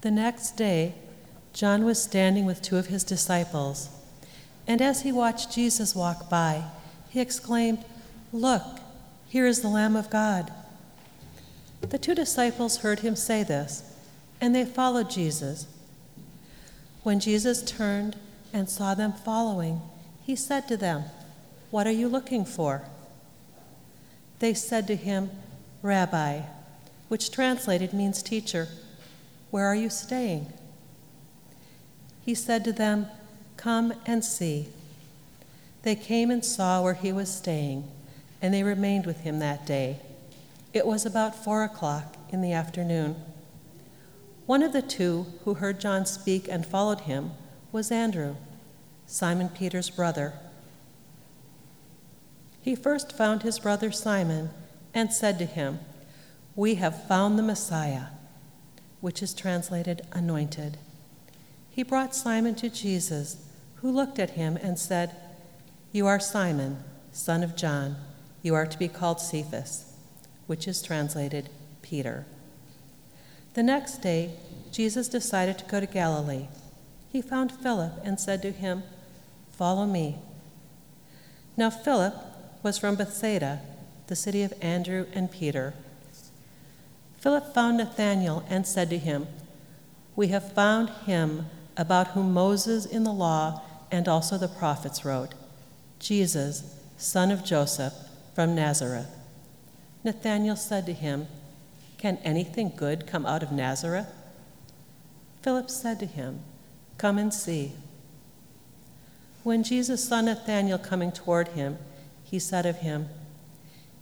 The next day, John was standing with two of his disciples, and as he watched Jesus walk by, he exclaimed, Look, here is the Lamb of God. The two disciples heard him say this, and they followed Jesus. When Jesus turned and saw them following, he said to them, What are you looking for? They said to him, Rabbi, which translated means teacher, where are you staying? He said to them, Come and see. They came and saw where he was staying, and they remained with him that day. It was about four o'clock in the afternoon. One of the two who heard John speak and followed him was Andrew, Simon Peter's brother. He first found his brother Simon and said to him, We have found the Messiah, which is translated anointed. He brought Simon to Jesus, who looked at him and said, You are Simon, son of John. You are to be called Cephas, which is translated Peter. The next day, Jesus decided to go to Galilee. He found Philip and said to him, Follow me. Now, Philip was from Bethsaida, the city of Andrew and Peter. Philip found Nathanael and said to him, We have found him about whom Moses in the law and also the prophets wrote, Jesus, son of Joseph from Nazareth. Nathanael said to him, Can anything good come out of Nazareth? Philip said to him, Come and see. When Jesus saw Nathanael coming toward him, he said of him,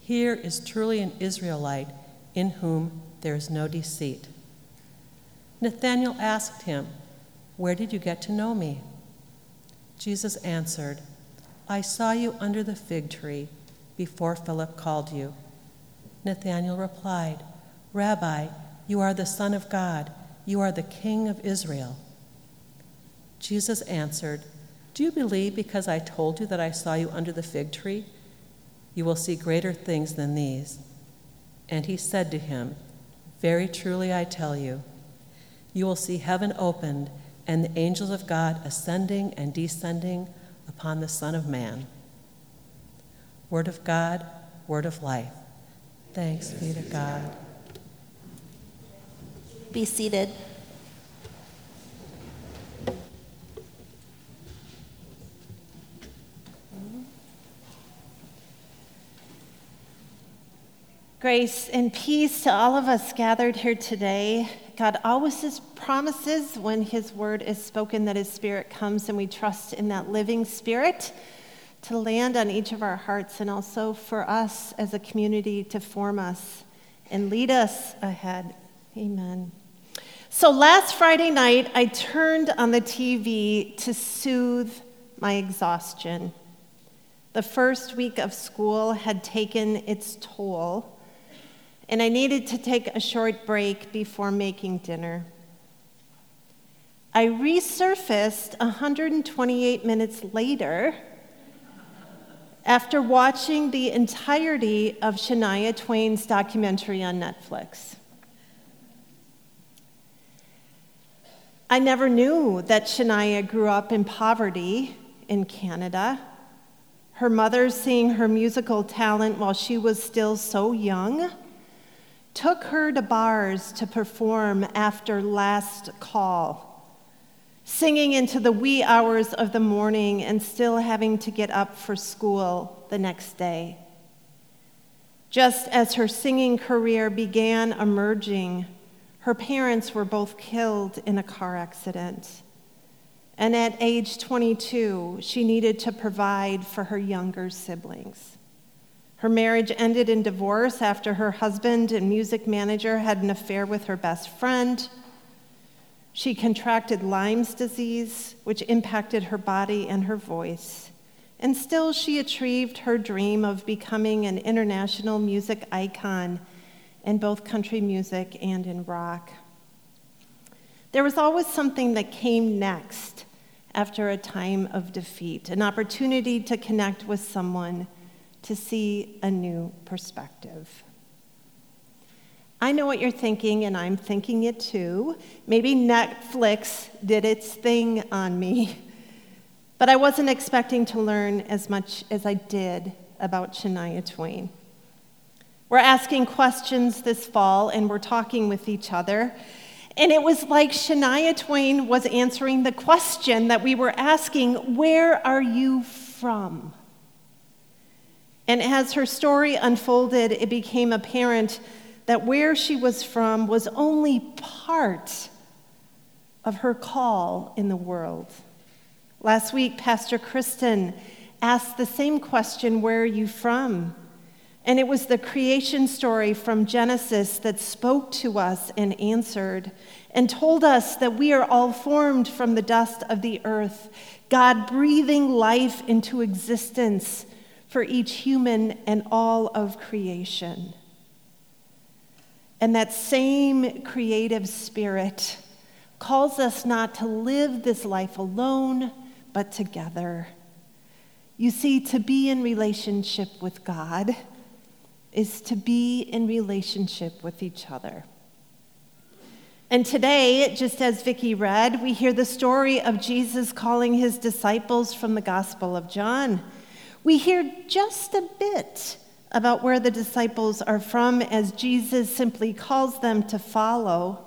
Here is truly an Israelite in whom there is no deceit. Nathanael asked him, Where did you get to know me? Jesus answered, I saw you under the fig tree before Philip called you. Nathanael replied, Rabbi, you are the Son of God, you are the King of Israel. Jesus answered, Do you believe because I told you that I saw you under the fig tree? You will see greater things than these. And he said to him, Very truly I tell you, you will see heaven opened and the angels of God ascending and descending upon the Son of Man. Word of God, word of life. Thanks be to God. Be seated. Grace and peace to all of us gathered here today. God always promises when His word is spoken that His Spirit comes, and we trust in that living Spirit to land on each of our hearts and also for us as a community to form us and lead us ahead. Amen. So last Friday night, I turned on the TV to soothe my exhaustion. The first week of school had taken its toll and I needed to take a short break before making dinner. I resurfaced 128 minutes later after watching the entirety of Shania Twain's documentary on Netflix. I never knew that Shania grew up in poverty in Canada. Her mother seeing her musical talent while she was still so young took her to bars to perform after last call, singing into the wee hours of the morning and still having to get up for school the next day. Just as her singing career began emerging, her parents were both killed in a car accident. And at age 22, she needed to provide for her younger siblings. Her marriage ended in divorce after her husband and music manager had an affair with her best friend. She contracted Lyme's disease, which impacted her body and her voice. And still, she achieved her dream of becoming an international music icon in both country music and in rock. There was always something that came next after a time of defeat, an opportunity to connect with someone to see a new perspective. I know what you're thinking, and I'm thinking it too. Maybe Netflix did its thing on me, but I wasn't expecting to learn as much as I did about Shania Twain. We're asking questions this fall, and we're talking with each other. And it was like Shania Twain was answering the question that we were asking Where are you from? And as her story unfolded, it became apparent that where she was from was only part of her call in the world. Last week, Pastor Kristen asked the same question Where are you from? And it was the creation story from Genesis that spoke to us and answered and told us that we are all formed from the dust of the earth, God breathing life into existence for each human and all of creation. And that same creative spirit calls us not to live this life alone, but together. You see, to be in relationship with God is to be in relationship with each other. And today, just as Vicki read, we hear the story of Jesus calling his disciples from the Gospel of John. We hear just a bit about where the disciples are from as Jesus simply calls them to follow.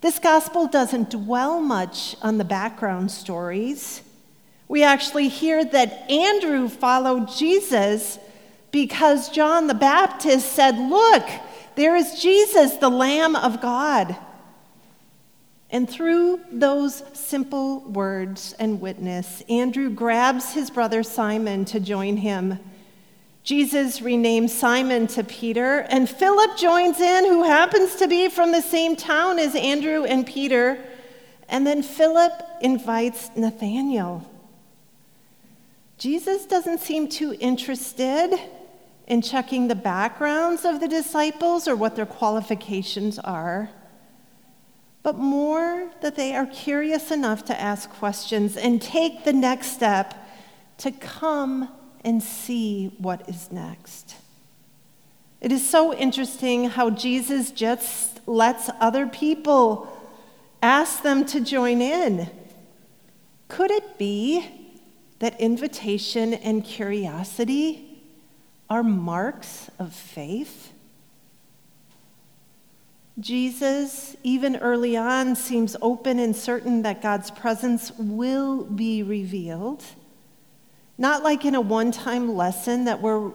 This gospel doesn't dwell much on the background stories. We actually hear that Andrew followed Jesus because John the Baptist said, Look, there is Jesus, the Lamb of God. And through those simple words and witness, Andrew grabs his brother Simon to join him. Jesus renames Simon to Peter, and Philip joins in, who happens to be from the same town as Andrew and Peter. And then Philip invites Nathanael. Jesus doesn't seem too interested in checking the backgrounds of the disciples or what their qualifications are, but more that they are curious enough to ask questions and take the next step to come and see what is next. It is so interesting how Jesus just lets other people ask them to join in. Could it be that invitation and curiosity are marks of faith. Jesus, even early on, seems open and certain that God's presence will be revealed. Not like in a one time lesson that we're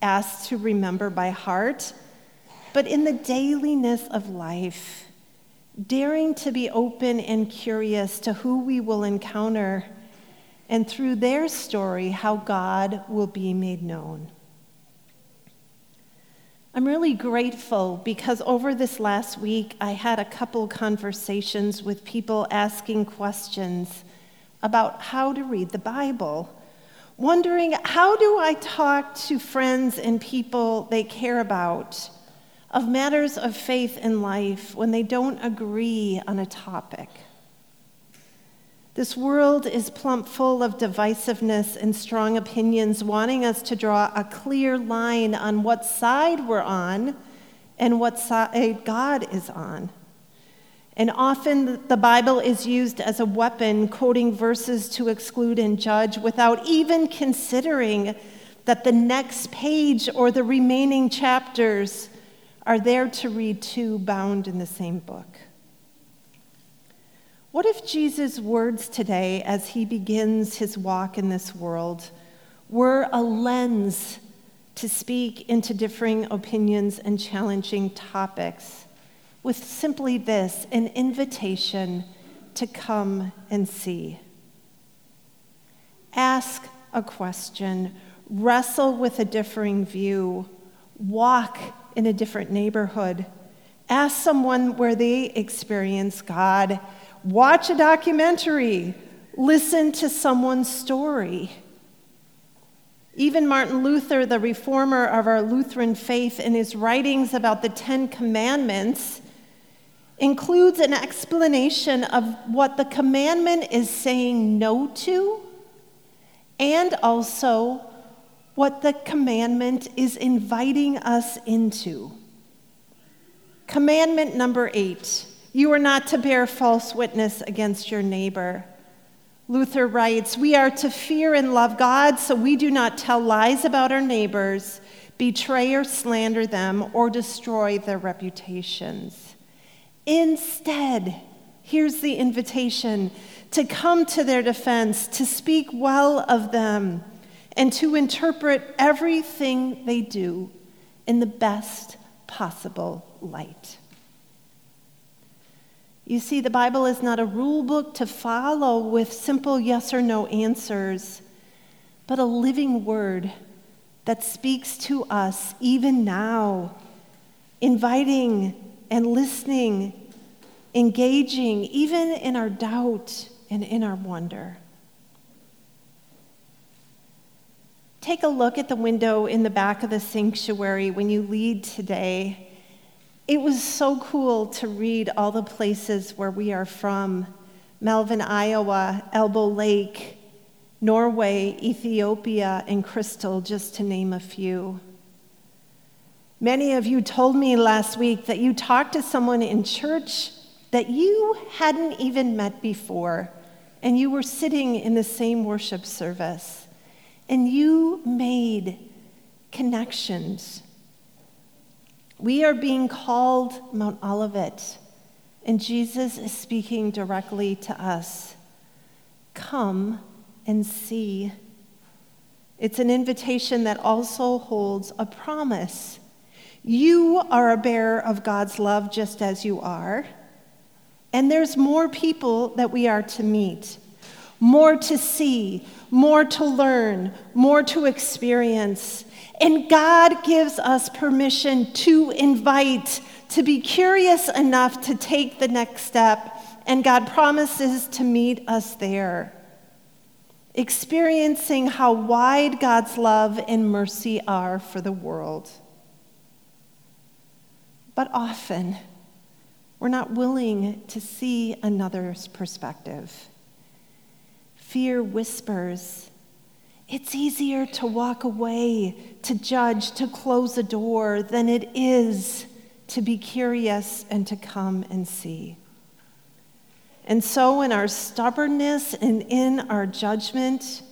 asked to remember by heart, but in the dailiness of life, daring to be open and curious to who we will encounter, and through their story, how God will be made known. I'm really grateful because over this last week, I had a couple conversations with people asking questions about how to read the Bible, wondering how do I talk to friends and people they care about of matters of faith and life when they don't agree on a topic. This world is plump full of divisiveness and strong opinions, wanting us to draw a clear line on what side we're on and what side God is on. And often the Bible is used as a weapon, quoting verses to exclude and judge without even considering that the next page or the remaining chapters are there to read too, bound in the same book. What if Jesus' words today, as he begins his walk in this world, were a lens to speak into differing opinions and challenging topics with simply this an invitation to come and see? Ask a question, wrestle with a differing view, walk in a different neighborhood, ask someone where they experience God watch a documentary, listen to someone's story. Even Martin Luther, the reformer of our Lutheran faith, in his writings about the Ten Commandments, includes an explanation of what the commandment is saying no to, and also what the commandment is inviting us into. Commandment number eight you are not to bear false witness against your neighbor. Luther writes, We are to fear and love God so we do not tell lies about our neighbors, betray or slander them, or destroy their reputations. Instead, here's the invitation to come to their defense, to speak well of them, and to interpret everything they do in the best possible light. You see, the Bible is not a rule book to follow with simple yes or no answers, but a living word that speaks to us even now, inviting and listening, engaging, even in our doubt and in our wonder. Take a look at the window in the back of the sanctuary when you lead today it was so cool to read all the places where we are from Melvin, Iowa, Elbow Lake, Norway, Ethiopia, and Crystal, just to name a few. Many of you told me last week that you talked to someone in church that you hadn't even met before, and you were sitting in the same worship service, and you made connections we are being called Mount Olivet, and Jesus is speaking directly to us. Come and see. It's an invitation that also holds a promise. You are a bearer of God's love just as you are. And there's more people that we are to meet, more to see, more to learn, more to experience. And God gives us permission to invite, to be curious enough to take the next step. And God promises to meet us there, experiencing how wide God's love and mercy are for the world. But often, we're not willing to see another's perspective. Fear whispers it's easier to walk away, to judge, to close a door than it is to be curious and to come and see. And so, in our stubbornness and in our judgment,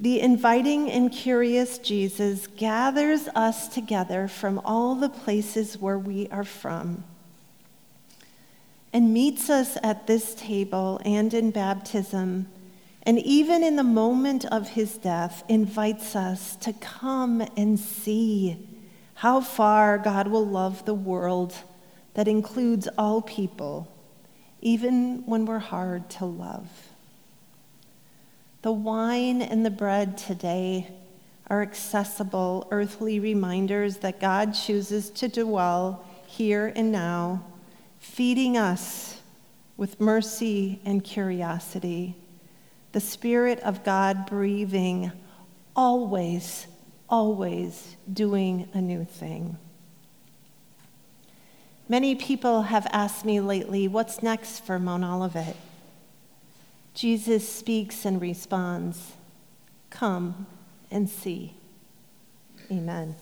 the inviting and curious Jesus gathers us together from all the places where we are from and meets us at this table and in baptism and even in the moment of his death, invites us to come and see how far God will love the world that includes all people, even when we're hard to love. The wine and the bread today are accessible earthly reminders that God chooses to dwell here and now, feeding us with mercy and curiosity the Spirit of God breathing, always, always doing a new thing. Many people have asked me lately, what's next for Mount Olivet? Jesus speaks and responds, Come and see. Amen.